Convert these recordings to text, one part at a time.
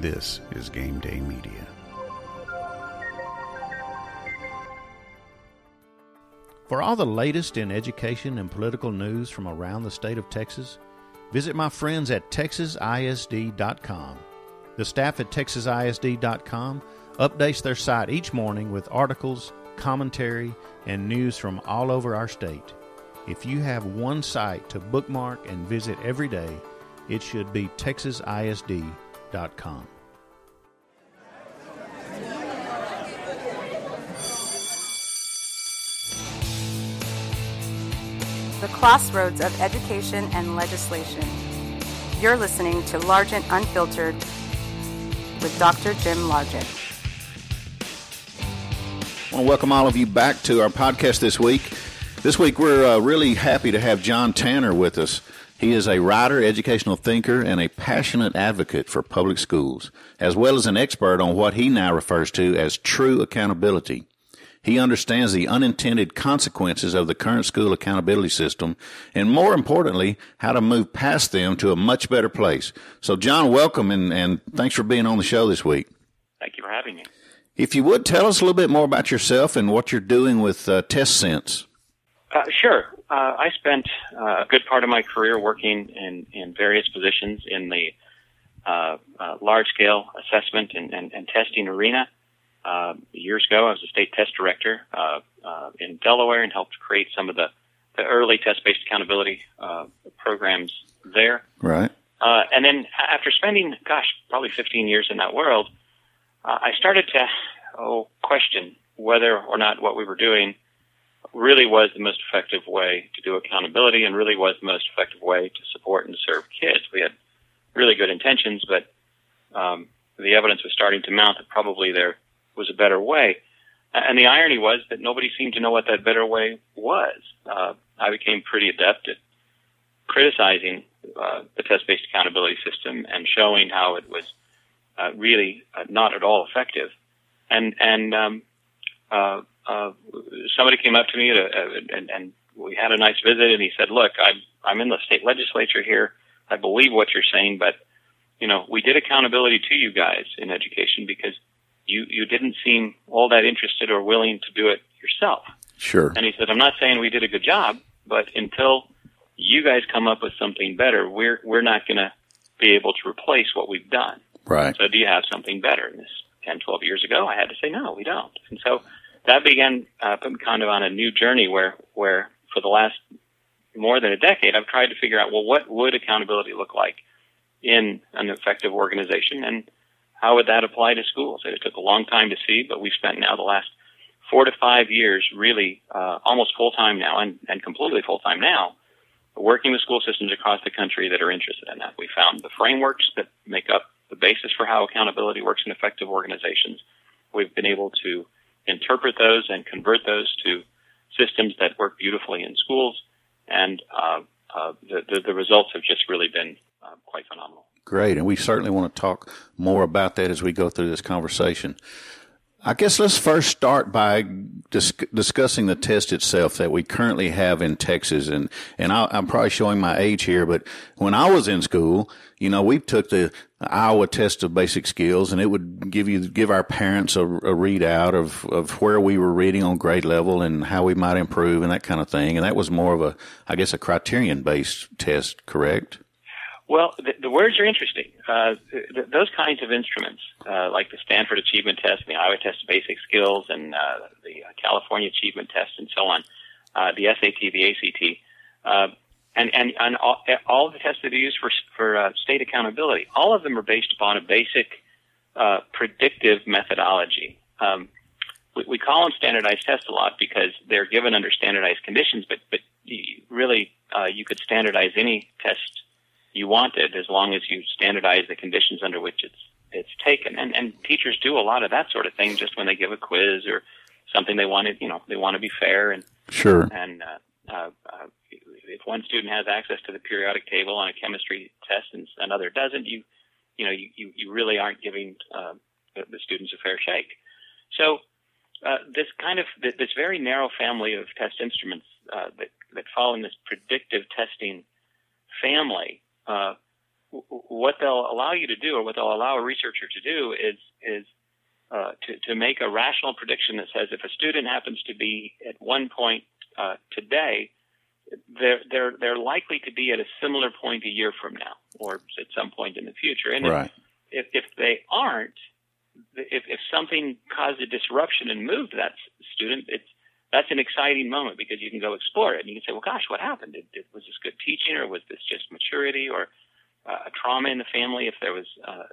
This is Game Day Media. For all the latest in education and political news from around the state of Texas, visit my friends at texasisd.com. The staff at texasisd.com updates their site each morning with articles, commentary, and news from all over our state. If you have one site to bookmark and visit every day, it should be texasisd.com. the crossroads of education and legislation. You're listening to Largent Unfiltered with Dr. Jim Largent. I want to welcome all of you back to our podcast this week. This week, we're uh, really happy to have John Tanner with us. He is a writer, educational thinker, and a passionate advocate for public schools, as well as an expert on what he now refers to as true accountability. He understands the unintended consequences of the current school accountability system and more importantly, how to move past them to a much better place. So John, welcome and, and thanks for being on the show this week. Thank you for having me. If you would tell us a little bit more about yourself and what you're doing with uh, TestSense. Uh, sure. Uh, I spent uh, a good part of my career working in, in various positions in the uh, uh, large scale assessment and, and, and testing arena. Uh, years ago, I was a state test director uh, uh, in Delaware and helped create some of the, the early test-based accountability uh, programs there. Right. Uh, and then after spending, gosh, probably 15 years in that world, uh, I started to oh, question whether or not what we were doing really was the most effective way to do accountability and really was the most effective way to support and serve kids. We had really good intentions, but um, the evidence was starting to mount that probably there was a better way. And the irony was that nobody seemed to know what that better way was. Uh, I became pretty adept at criticizing uh, the test-based accountability system and showing how it was uh, really uh, not at all effective. And and um, uh, uh, somebody came up to me a, and, and we had a nice visit, and he said, "Look, I'm I'm in the state legislature here. I believe what you're saying, but you know, we did accountability to you guys in education because you you didn't seem all that interested or willing to do it yourself. Sure. And he said, I'm not saying we did a good job, but until you guys come up with something better, we're we're not going to be able to replace what we've done. Right. So do you have something better? And this 10, 12 years ago, I had to say no, we don't. And so that began uh, kind of on a new journey where where for the last more than a decade, I've tried to figure out well, what would accountability look like in an effective organization and how would that apply to schools? It took a long time to see, but we've spent now the last four to five years really uh, almost full time now and, and completely full time now working with school systems across the country that are interested in that. We found the frameworks that make up the basis for how accountability works in effective organizations. We've been able to interpret those and convert those to systems that work beautifully in schools, and uh, uh, the, the, the results have just really been uh, quite phenomenal. Great. And we certainly want to talk more about that as we go through this conversation. I guess let's first start by dis- discussing the test itself that we currently have in Texas. And, and I, am probably showing my age here, but when I was in school, you know, we took the Iowa test of basic skills and it would give you, give our parents a, a readout of, of where we were reading on grade level and how we might improve and that kind of thing. And that was more of a, I guess, a criterion based test, correct? Well, the, the words are interesting. Uh, th- those kinds of instruments, uh, like the Stanford Achievement Test, and the Iowa Test of Basic Skills, and uh, the California Achievement Test, and so on, uh, the SAT, the ACT, uh, and and, and all, all the tests that are used for for uh, state accountability, all of them are based upon a basic uh, predictive methodology. Um, we, we call them standardized tests a lot because they're given under standardized conditions, but but really uh, you could standardize any test you wanted as long as you standardize the conditions under which it's it's taken. And and teachers do a lot of that sort of thing just when they give a quiz or something they want to you know they want to be fair and sure and uh, uh, uh, if one student has access to the periodic table on a chemistry test and another doesn't you you know you you, you really aren't giving uh, the, the students a fair shake. So uh, this kind of this very narrow family of test instruments uh, that that fall in this predictive testing family uh, what they'll allow you to do, or what they'll allow a researcher to do, is is uh, to to make a rational prediction that says if a student happens to be at one point uh, today, they're they're they're likely to be at a similar point a year from now, or at some point in the future. And right. if, if if they aren't, if if something caused a disruption and moved that student, it's that's an exciting moment because you can go explore it and you can say, well, gosh, what happened? Did, did, was this good teaching or was this just maturity or uh, a trauma in the family? If there was uh,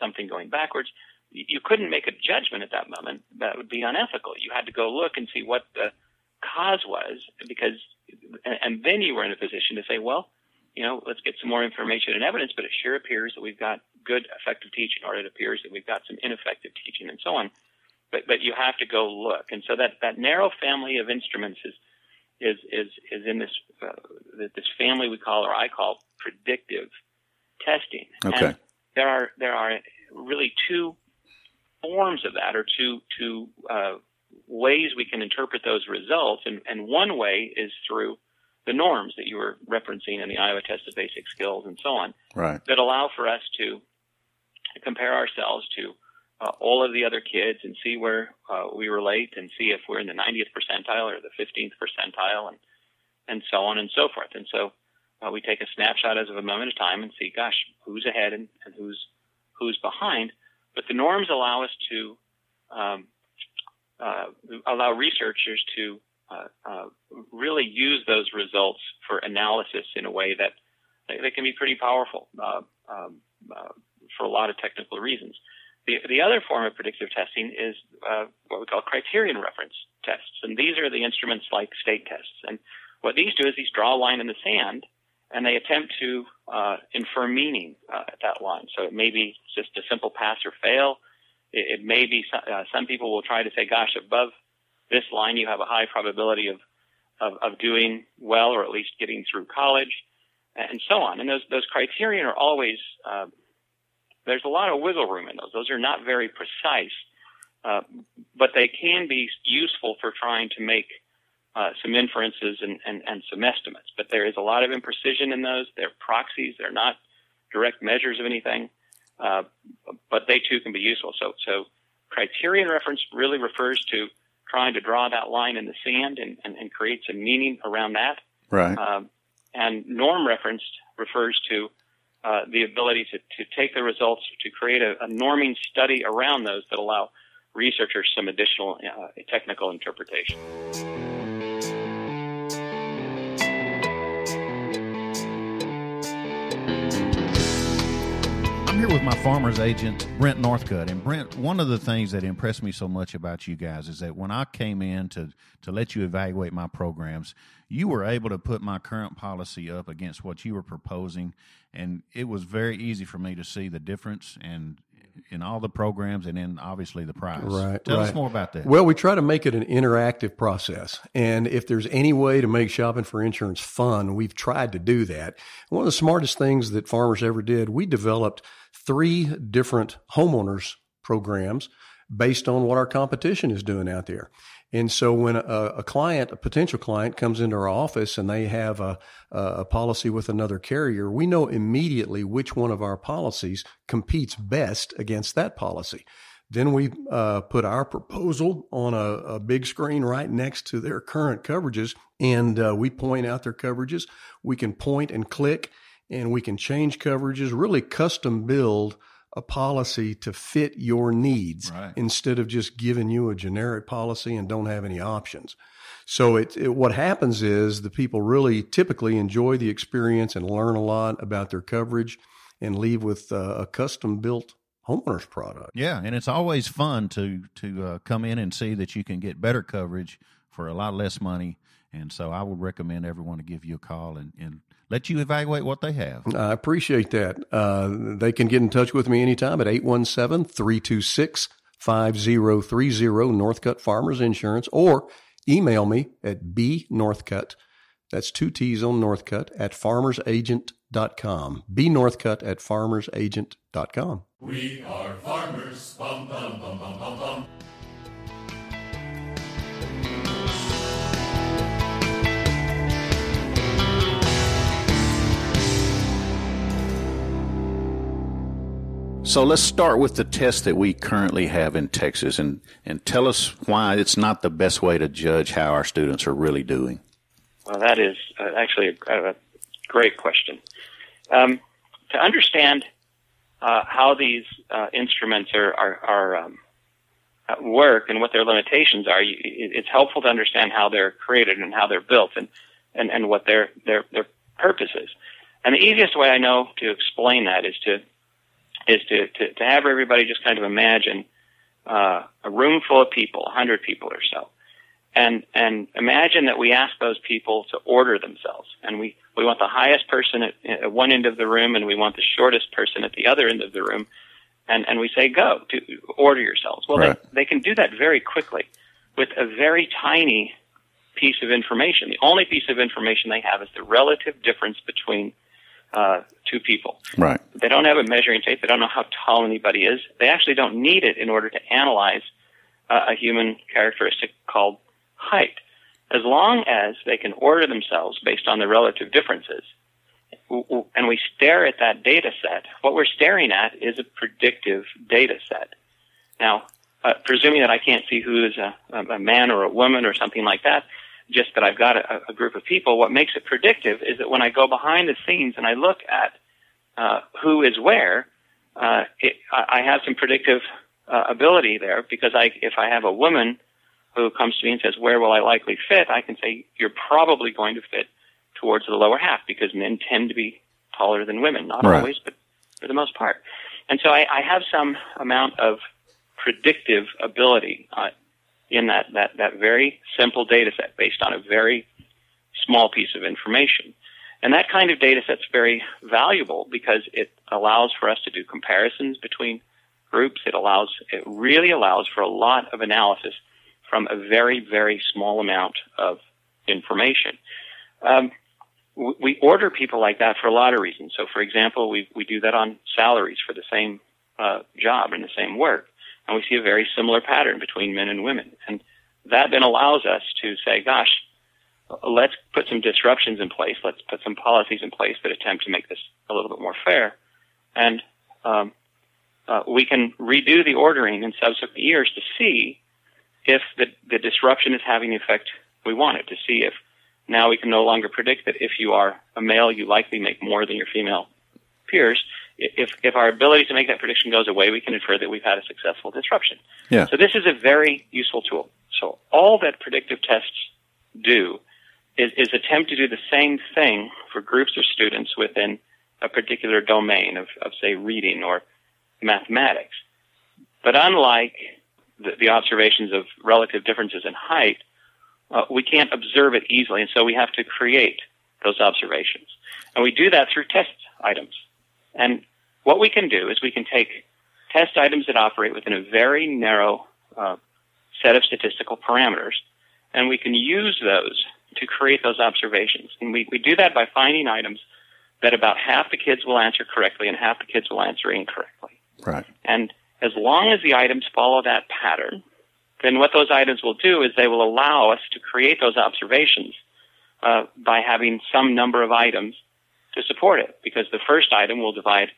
something going backwards, you couldn't make a judgment at that moment. That would be unethical. You had to go look and see what the cause was because, and then you were in a position to say, well, you know, let's get some more information and evidence, but it sure appears that we've got good effective teaching or it appears that we've got some ineffective teaching and so on but but you have to go look. And so that that narrow family of instruments is is is is in this uh, this family we call or I call predictive testing. Okay. And there are there are really two forms of that, or two two uh, ways we can interpret those results. And and one way is through the norms that you were referencing in the Iowa Test of Basic Skills and so on, right. that allow for us to compare ourselves to uh, all of the other kids and see where uh, we relate and see if we're in the 90th percentile or the 15th percentile and and so on and so forth. And so uh, we take a snapshot as of a moment of time and see, gosh, who's ahead and, and who's who's behind. But the norms allow us to um, uh, allow researchers to uh, uh, really use those results for analysis in a way that they, they can be pretty powerful um, for a lot of technical reasons. The, the other form of predictive testing is uh, what we call criterion reference tests. And these are the instruments like state tests. And what these do is these draw a line in the sand and they attempt to uh, infer meaning uh, at that line. So it may be just a simple pass or fail. It, it may be uh, some people will try to say, gosh, above this line you have a high probability of, of, of doing well or at least getting through college and so on. And those, those criterion are always uh, there's a lot of wiggle room in those. Those are not very precise, uh, but they can be useful for trying to make uh, some inferences and, and, and some estimates. But there is a lot of imprecision in those. They're proxies. They're not direct measures of anything, uh, but they too can be useful. So, so criterion reference really refers to trying to draw that line in the sand and, and, and create some meaning around that. Right. Um, and norm reference refers to uh, the ability to, to take the results to create a, a, norming study around those that allow researchers some additional uh, technical interpretation. Here with my farmer's agent, Brent Northcutt. And Brent, one of the things that impressed me so much about you guys is that when I came in to, to let you evaluate my programs, you were able to put my current policy up against what you were proposing and it was very easy for me to see the difference and in all the programs and then obviously the price. Right. Tell right. us more about that. Well, we try to make it an interactive process. And if there's any way to make shopping for insurance fun, we've tried to do that. One of the smartest things that farmers ever did, we developed three different homeowners programs based on what our competition is doing out there. And so when a, a, client, a potential client comes into our office and they have a, a policy with another carrier, we know immediately which one of our policies competes best against that policy. Then we uh, put our proposal on a, a, big screen right next to their current coverages, and uh, we point out their coverages. We can point and click, and we can change coverages, really custom build a policy to fit your needs right. instead of just giving you a generic policy and don't have any options. So it, it, what happens is the people really typically enjoy the experience and learn a lot about their coverage and leave with uh, a custom built homeowners product. Yeah, and it's always fun to to uh, come in and see that you can get better coverage for a lot less money. And so I would recommend everyone to give you a call and, and let you evaluate what they have. I appreciate that. Uh, they can get in touch with me anytime at 817 326 5030 Northcutt Farmers Insurance or email me at bnorthcutt. That's two T's on Northcutt at farmersagent.com. bnorthcutt at farmersagent.com. We are farmers. Bum, bum, bum, So let's start with the test that we currently have in Texas and, and tell us why it's not the best way to judge how our students are really doing. Well, that is uh, actually a, a, great question. Um, to understand uh, how these uh, instruments are, are, are um, work and what their limitations are, you, it's helpful to understand how they're created and how they're built and, and, and what their, their, their purpose is. And the easiest way I know to explain that is to is to, to, to have everybody just kind of imagine uh, a room full of people, a hundred people or so, and and imagine that we ask those people to order themselves, and we we want the highest person at, at one end of the room, and we want the shortest person at the other end of the room, and and we say go to order yourselves. Well, right. they they can do that very quickly with a very tiny piece of information. The only piece of information they have is the relative difference between uh, two people. Right. They don't have a measuring tape. They don't know how tall anybody is. They actually don't need it in order to analyze uh, a human characteristic called height. As long as they can order themselves based on the relative differences, and we stare at that data set, what we're staring at is a predictive data set. Now, uh, presuming that I can't see who is a, a man or a woman or something like that, just that I've got a, a, group of people. What makes it predictive is that when I go behind the scenes and I look at uh, who is where, uh, it, I have some predictive uh, ability there because I, if I have a woman who comes to me and says, "Where will I likely fit?" I can say, "You're probably going to fit towards the lower half because men tend to be taller than women, not right. always, but for the most part." And so I, I have some amount of predictive ability. Uh, in that, that, that very simple data set based on a very small piece of information. And that kind of data set's very valuable because it allows for us to do comparisons between groups. It allows, it really allows for a lot of analysis from a very, very small amount of information. Um, we order people like that for a lot of reasons. So, for example, we we do that on salaries for the same uh, job and the same work and we see a very similar pattern between men and women. And that then allows us to say, gosh, let's put some disruptions in place. Let's put some policies in place that attempt to make this a little bit more fair. And um, uh, we can redo the ordering in subsequent years to see if the, the disruption is having the effect we want it, to see if now we can no longer predict that if you are a male, you likely make more than your female peers if if our ability to make that prediction goes away, we can infer that we've had a successful disruption. Yeah. So this is a very useful tool. So all that predictive tests do is, is attempt to do the same thing for groups of students within a particular domain of, of say reading or mathematics. But unlike the, the observations of relative differences in height, uh, we can't observe it easily, and so we have to create those observations. And we do that through test items. And what we can do is we can take test items that operate within a very narrow uh, set of statistical parameters, and we can use those to create those observations. And we, we do that by finding items that about half the kids will answer correctly and half the kids will answer incorrectly. Right. And as long as the items follow that pattern, then what those items will do is they will allow us to create those observations uh, by having some number of items to support it. Because the first item will divide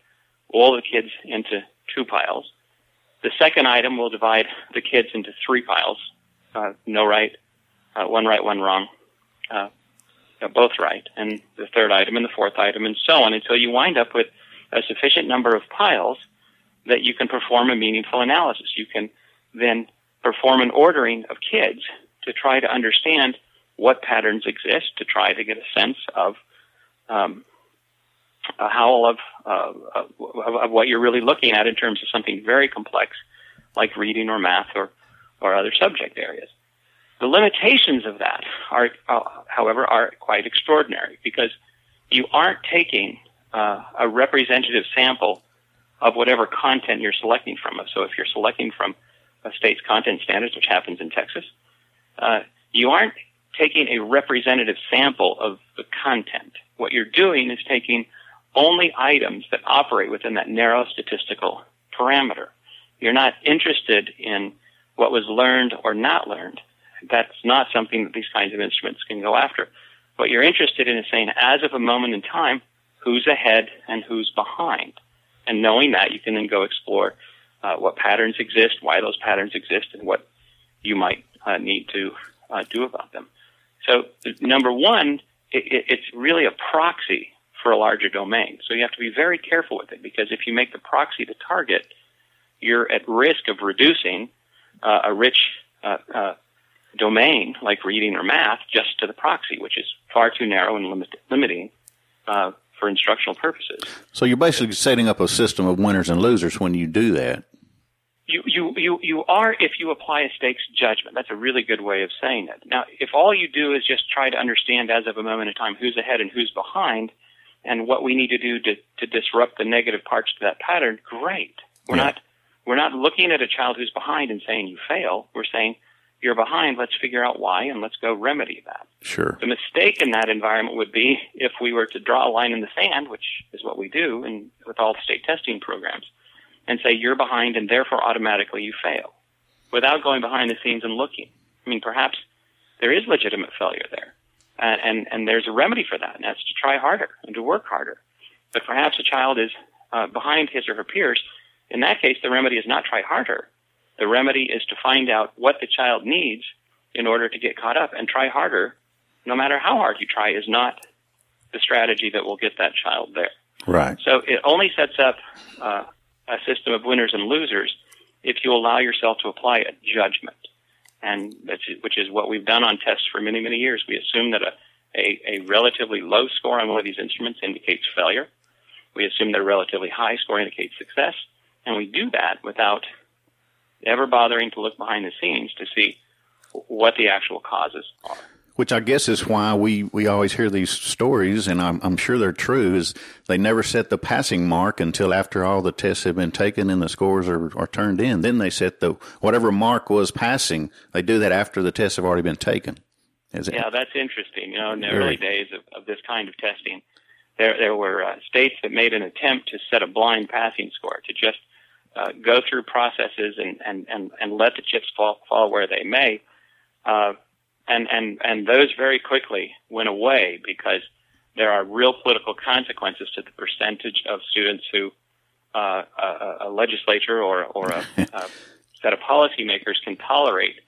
all the kids into two piles. The second item will divide the kids into three piles, uh, no right, uh, one right, one wrong, uh, both right, and the third item and the fourth item, and so on, until you wind up with a sufficient number of piles that you can perform a meaningful analysis. You can then perform an ordering of kids to try to understand what patterns exist, to try to get a sense of um, a howl of, uh, of, of what you're really looking at in terms of something very complex like reading or math or, or other subject areas. The limitations of that are, uh, however, are quite extraordinary because you aren't taking uh, a representative sample of whatever content you're selecting from. So if you're selecting from a state's content standards, which happens in Texas, uh, you aren't taking a representative sample of the content. What you're doing is taking only items that operate within that narrow statistical parameter. You're not interested in what was learned or not learned. That's not something that these kinds of instruments can go after. What you're interested in is saying, as of a moment in time, who's ahead and who's behind. And knowing that, you can then go explore uh, what patterns exist, why those patterns exist, and what you might uh, need to uh, do about them. So, number one, it, it, it's really a proxy for a larger domain. So you have to be very careful with it because if you make the proxy the target, you're at risk of reducing uh, a rich uh, uh, domain like reading or math just to the proxy, which is far too narrow and limit, limiting uh, for instructional purposes. So you're basically setting up a system of winners and losers when you do that. You, you, you, you are if you apply a stakes judgment. That's a really good way of saying it. Now, if all you do is just try to understand as of a moment in time who's ahead and who's behind and what we need to do to, to disrupt the negative parts to that pattern, great. We're yeah. not, we're not looking at a child who's behind and saying you fail. We're saying you're behind. Let's figure out why and let's go remedy that. Sure. The mistake in that environment would be if we were to draw a line in the sand, which is what we do in, with all the state testing programs and say you're behind and therefore automatically you fail without going behind the scenes and looking. I mean, perhaps there is legitimate failure there. And, and, and there's a remedy for that, and that's to try harder and to work harder. But perhaps a child is uh, behind his or her peers. In that case, the remedy is not try harder. The remedy is to find out what the child needs in order to get caught up and try harder. No matter how hard you try is not the strategy that will get that child there. Right. So it only sets up uh, a system of winners and losers if you allow yourself to apply a judgment. And which is what we've done on tests for many, many years. We assume that a, a, a relatively low score on one of these instruments indicates failure. We assume that a relatively high score indicates success. And we do that without ever bothering to look behind the scenes to see what the actual causes are which I guess is why we, we always hear these stories, and I'm, I'm sure they're true, is they never set the passing mark until after all the tests have been taken and the scores are, are turned in. Then they set the, whatever mark was passing, they do that after the tests have already been taken. Is it? Yeah, that's interesting. You know, in the Very. early days of, of this kind of testing, there, there were uh, states that made an attempt to set a blind passing score, to just uh, go through processes and, and, and, and let the chips fall, fall where they may. Uh, and and and those very quickly went away because there are real political consequences to the percentage of students who uh, a, a, legislature or or a, a set of policymakers can tolerate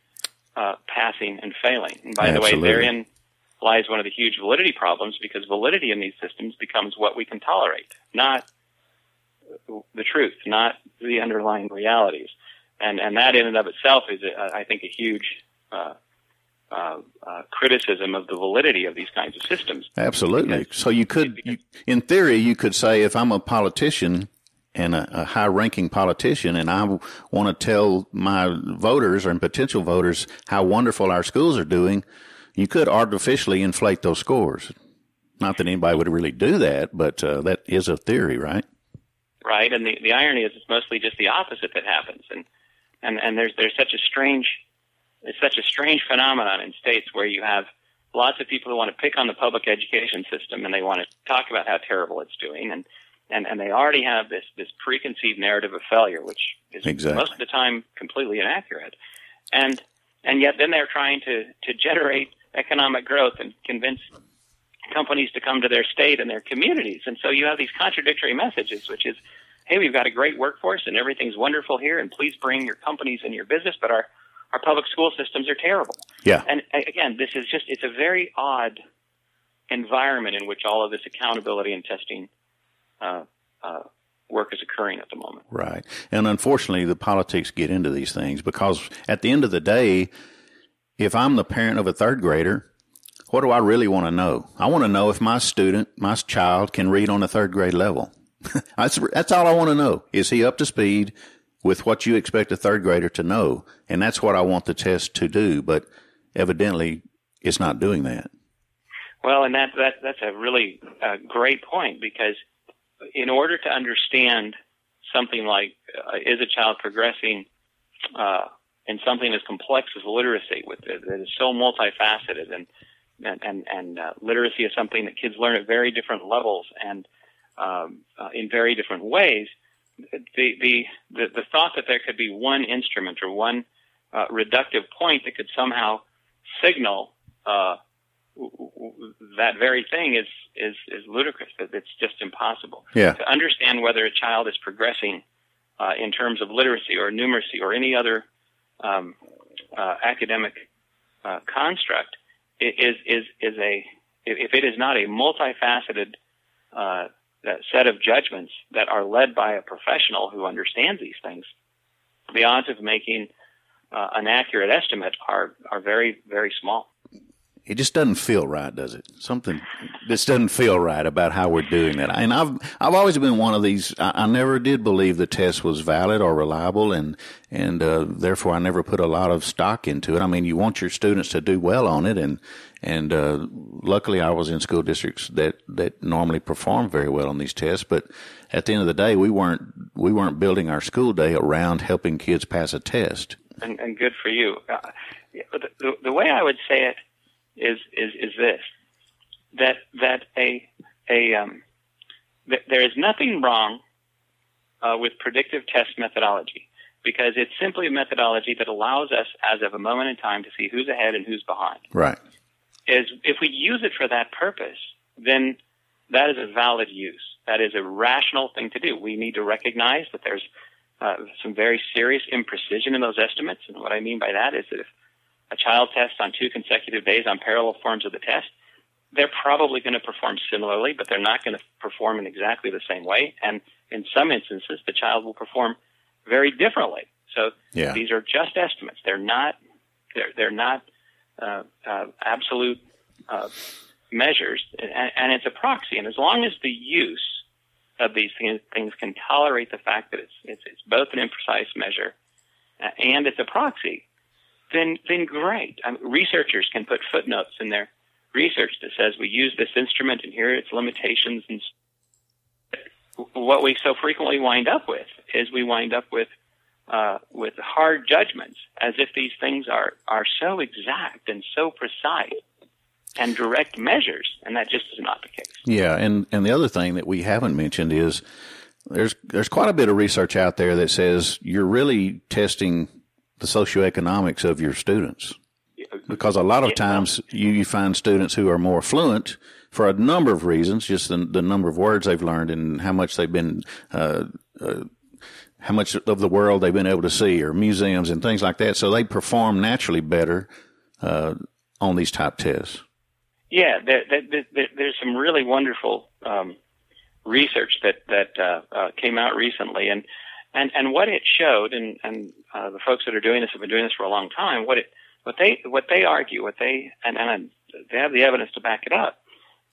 uh, passing and failing. And by Absolutely. the way, therein lies one of the huge validity problems because validity in these systems becomes what we can tolerate, not the truth, not the underlying realities. And and that in and of itself is, I think, a huge uh, uh, uh, criticism of the validity of these kinds of systems. Absolutely. Because, so you could, you, in theory, you could say if I'm a politician and a, a high-ranking politician, and I want to tell my voters or potential voters how wonderful our schools are doing, you could artificially inflate those scores. Not that anybody would really do that, but uh, that is a theory, right? Right, and the the irony is it's mostly just the opposite that happens, and and and there's there's such a strange it's such a strange phenomenon in states where you have lots of people who want to pick on the public education system and they want to talk about how terrible it's doing. And and, and they already have this this preconceived narrative of failure which is exactly. most of the time completely inaccurate. And and yet then they're trying to to generate economic growth and convince companies to come to their state and their communities. And so you have these contradictory messages which is hey we've got a great workforce and everything's wonderful here and please bring your companies and your business but our our public school systems are terrible. Yeah. And again, this is just, it's a very odd environment in which all of this accountability and testing uh, uh, work is occurring at the moment. Right. And unfortunately, the politics get into these things because at the end of the day, if I'm the parent of a third grader, what do I really want to know? I want to know if my student, my child can read on a third grade level. that's, that's all I want to know. Is he up to speed? With what you expect a third grader to know. And that's what I want the test to do. But evidently, it's not doing that. Well, and that, that that's a really uh, great point because in order to understand something like uh, is a child progressing uh, in something as complex as literacy, with that is so multifaceted, and and and, and uh, literacy is something that kids learn at very different levels and um, uh, in very different ways the, the, the, the thought that there could be one instrument or one uh, reductive point that could somehow signal uh, that very thing is is is ludicrous. It's just impossible. Yeah. To understand whether a child is progressing uh, in terms of literacy or numeracy or any other um, uh, academic uh, construct is is is a if it is not a multifaceted uh, set of judgments that are led by a professional who understands these things, the odds of making uh, an accurate estimate are are very very small it just doesn't feel right, does it? Something just doesn't feel right about how we're doing that. And I've I've always been one of these. I, I never did believe the test was valid or reliable, and and uh, therefore I never put a lot of stock into it. I mean, you want your students to do well on it, and and uh, luckily I was in school districts that that normally perform very well on these tests. But at the end of the day, we weren't we weren't building our school day around helping kids pass a test. And, and good for you. Uh, the, the, the way I would say it is is is this that that a a um, th- there is nothing wrong uh, with predictive test methodology because it's simply a methodology that allows us, as of a moment in time, to see who's ahead and who's behind. Right. Is if we use it for that purpose, then that is a valid use. That is a rational thing to do. We need to recognize that there's uh, some very serious imprecision in those estimates, and what I mean by that is that if a child tests on two consecutive days on parallel forms of the test, they're probably going to perform similarly, but they're not going to perform in exactly the same way. And in some instances, the child will perform very differently. So yeah. these are just estimates. They're not. They're they're not uh, uh, absolute uh, measures, and, and, it's a proxy. And as long as the use of these things, things can tolerate the fact that it's it's, it's both an imprecise measure uh, and it's a proxy, then then great. I mean, researchers can put footnotes in their research that says we use this instrument and here are its limitations. And what we so frequently wind up with is we wind up with uh, with hard judgments, as if these things are are so exact and so precise and direct measures, and that just is not the case. Yeah, and and the other thing that we haven't mentioned is there's there's quite a bit of research out there that says you're really testing the socioeconomics of your students. Because a lot of times you, you find students who are more fluent for a number of reasons, just the, the number of words they've learned and how much they've been, uh, uh, how much of the world they've been able to see or museums and things like that. So they perform naturally better, uh, on these type tests. Yeah, there, there, there, there's some really wonderful, um, research that, that, uh, uh, came out recently and, and and what it showed, and and uh, the folks that are doing this have been doing this for a long time. What it what they what they argue, what they and and they have the evidence to back it up,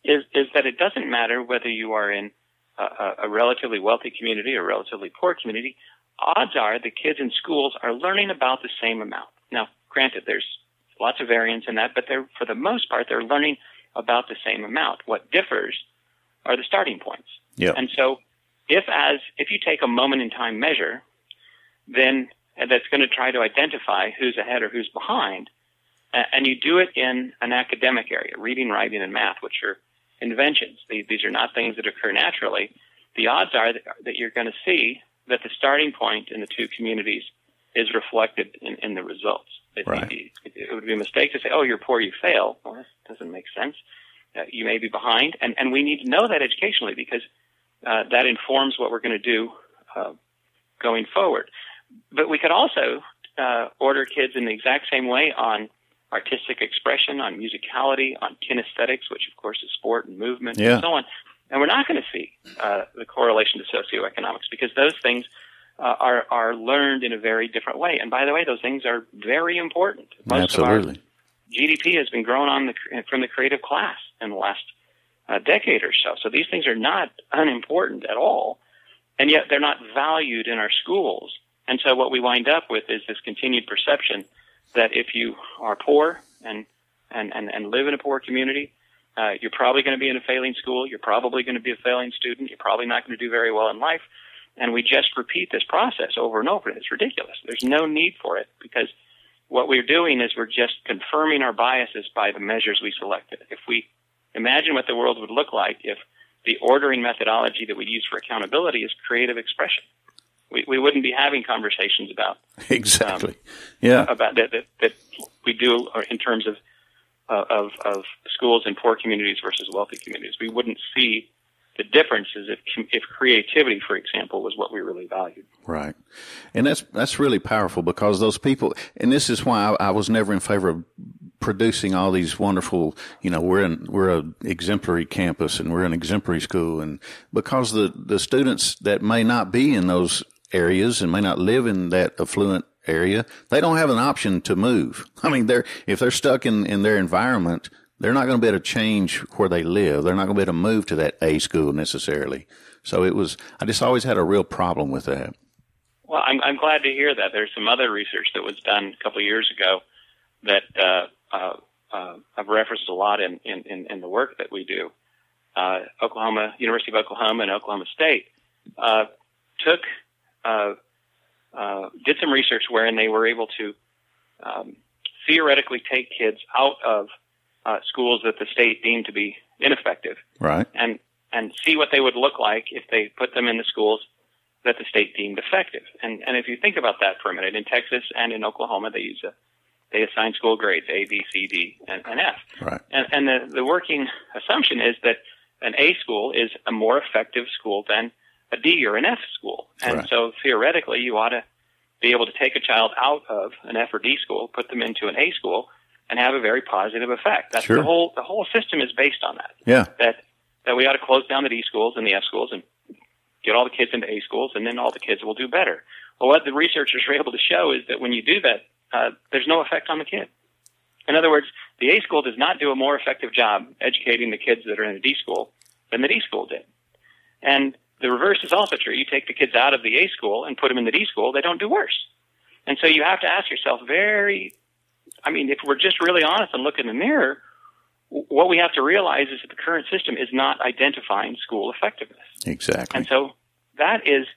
is is that it doesn't matter whether you are in a, a relatively wealthy community or a relatively poor community. Odds are the kids in schools are learning about the same amount. Now, granted, there's lots of variance in that, but they're for the most part they're learning about the same amount. What differs are the starting points. Yeah. And so if as if you take a moment in time measure, then that's going to try to identify who's ahead or who's behind, and you do it in an academic area, reading, writing, and math, which are inventions. These are not things that occur naturally. The odds are that you're going to see that the starting point in the two communities is reflected in, in the results. It, right. it, it, would be a mistake to say, "Oh, you're poor, you fail." Well, that doesn't make sense. Uh, you may be behind, and and we need to know that educationally because uh, that informs what we're going to do uh, going forward. But we could also uh, order kids in the exact same way on artistic expression, on musicality, on kinesthetics, which of course is sport and movement yeah. and so on. And we're not going to see uh, the correlation to socioeconomics because those things uh, are are learned in a very different way. And by the way, those things are very important. Most Absolutely. GDP has been grown on the from the creative class in the last a decade or so. So these things are not unimportant at all, and yet they're not valued in our schools. And so what we wind up with is this continued perception that if you are poor and and and, and live in a poor community, uh, you're probably going to be in a failing school. You're probably going to be a failing student. You're probably not going to do very well in life. And we just repeat this process over and over. It's ridiculous. There's no need for it because what we're doing is we're just confirming our biases by the measures we selected. If we Imagine what the world would look like if the ordering methodology that we use for accountability is creative expression. We, we wouldn't be having conversations about exactly, um, yeah, about that, that that we do in terms of uh, of of schools in poor communities versus wealthy communities. We wouldn't see the differences if if creativity, for example, was what we really valued. Right, and that's that's really powerful because those people, and this is why I, I was never in favor of producing all these wonderful, you know, we're in, we're a exemplary campus and we're an exemplary school. And because the, the students that may not be in those areas and may not live in that affluent area, they don't have an option to move. I mean, they're, if they're stuck in, in their environment, they're not going to be able to change where they live. They're not going to be able to move to that A school necessarily. So it was, I just always had a real problem with that. Well, I'm, I'm glad to hear that. There's some other research that was done a couple of years ago that uh, uh, uh, I've referenced a lot in, in, in, the work that we do. Uh, Oklahoma, University of Oklahoma and Oklahoma State uh, took uh, uh, did some research wherein they were able to um, theoretically take kids out of uh, schools that the state deemed to be ineffective, right? And and see what they would look like if they put them in the schools that the state deemed effective. And and if you think about that for a minute, in Texas and in Oklahoma, they use a they assign school grades A, B, C, D, and, and F. Right. And, and the, the working assumption is that an A school is a more effective school than a D or an F school. And right. so theoretically, you ought to be able to take a child out of an F or D school, put them into an A school, and have a very positive effect. That's sure. the whole the whole system is based on that. Yeah. That that we ought to close down the D schools and the F schools and get all the kids into A schools, and then all the kids will do better. Well, what the researchers were able to show is that when you do that, uh, there's no effect on the kid. In other words, the A school does not do a more effective job educating the kids that are in the D school than the D school did. And the reverse is also true. You take the kids out of the A school and put them in the D school, they don't do worse. And so you have to ask yourself very, I mean, if we're just really honest and look in the mirror, what we have to realize is that the current system is not identifying school effectiveness. Exactly. And so that is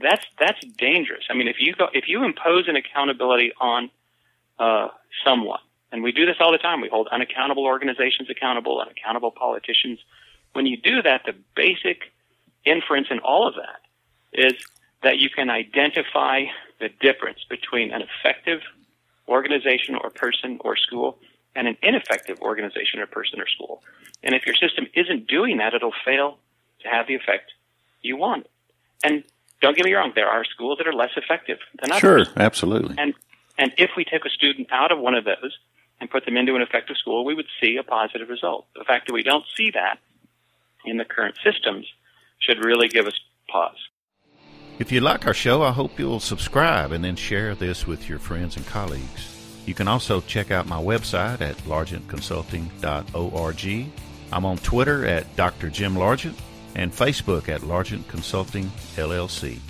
that's that's dangerous. I mean, if you go if you impose an accountability on uh, someone, and we do this all the time, we hold unaccountable organizations accountable, unaccountable politicians. When you do that, the basic inference in all of that is that you can identify the difference between an effective organization or person or school and an ineffective organization or person or school. And if your system isn't doing that, it'll fail to have the effect you want. And don't get me wrong, there are schools that are less effective than others. Sure, absolutely. And and if we took a student out of one of those and put them into an effective school, we would see a positive result. The fact that we don't see that in the current systems should really give us pause. If you like our show, I hope you'll subscribe and then share this with your friends and colleagues. You can also check out my website at largentconsulting.org. I'm on Twitter at Dr. Jim Largent and Facebook at Largent Consulting LLC.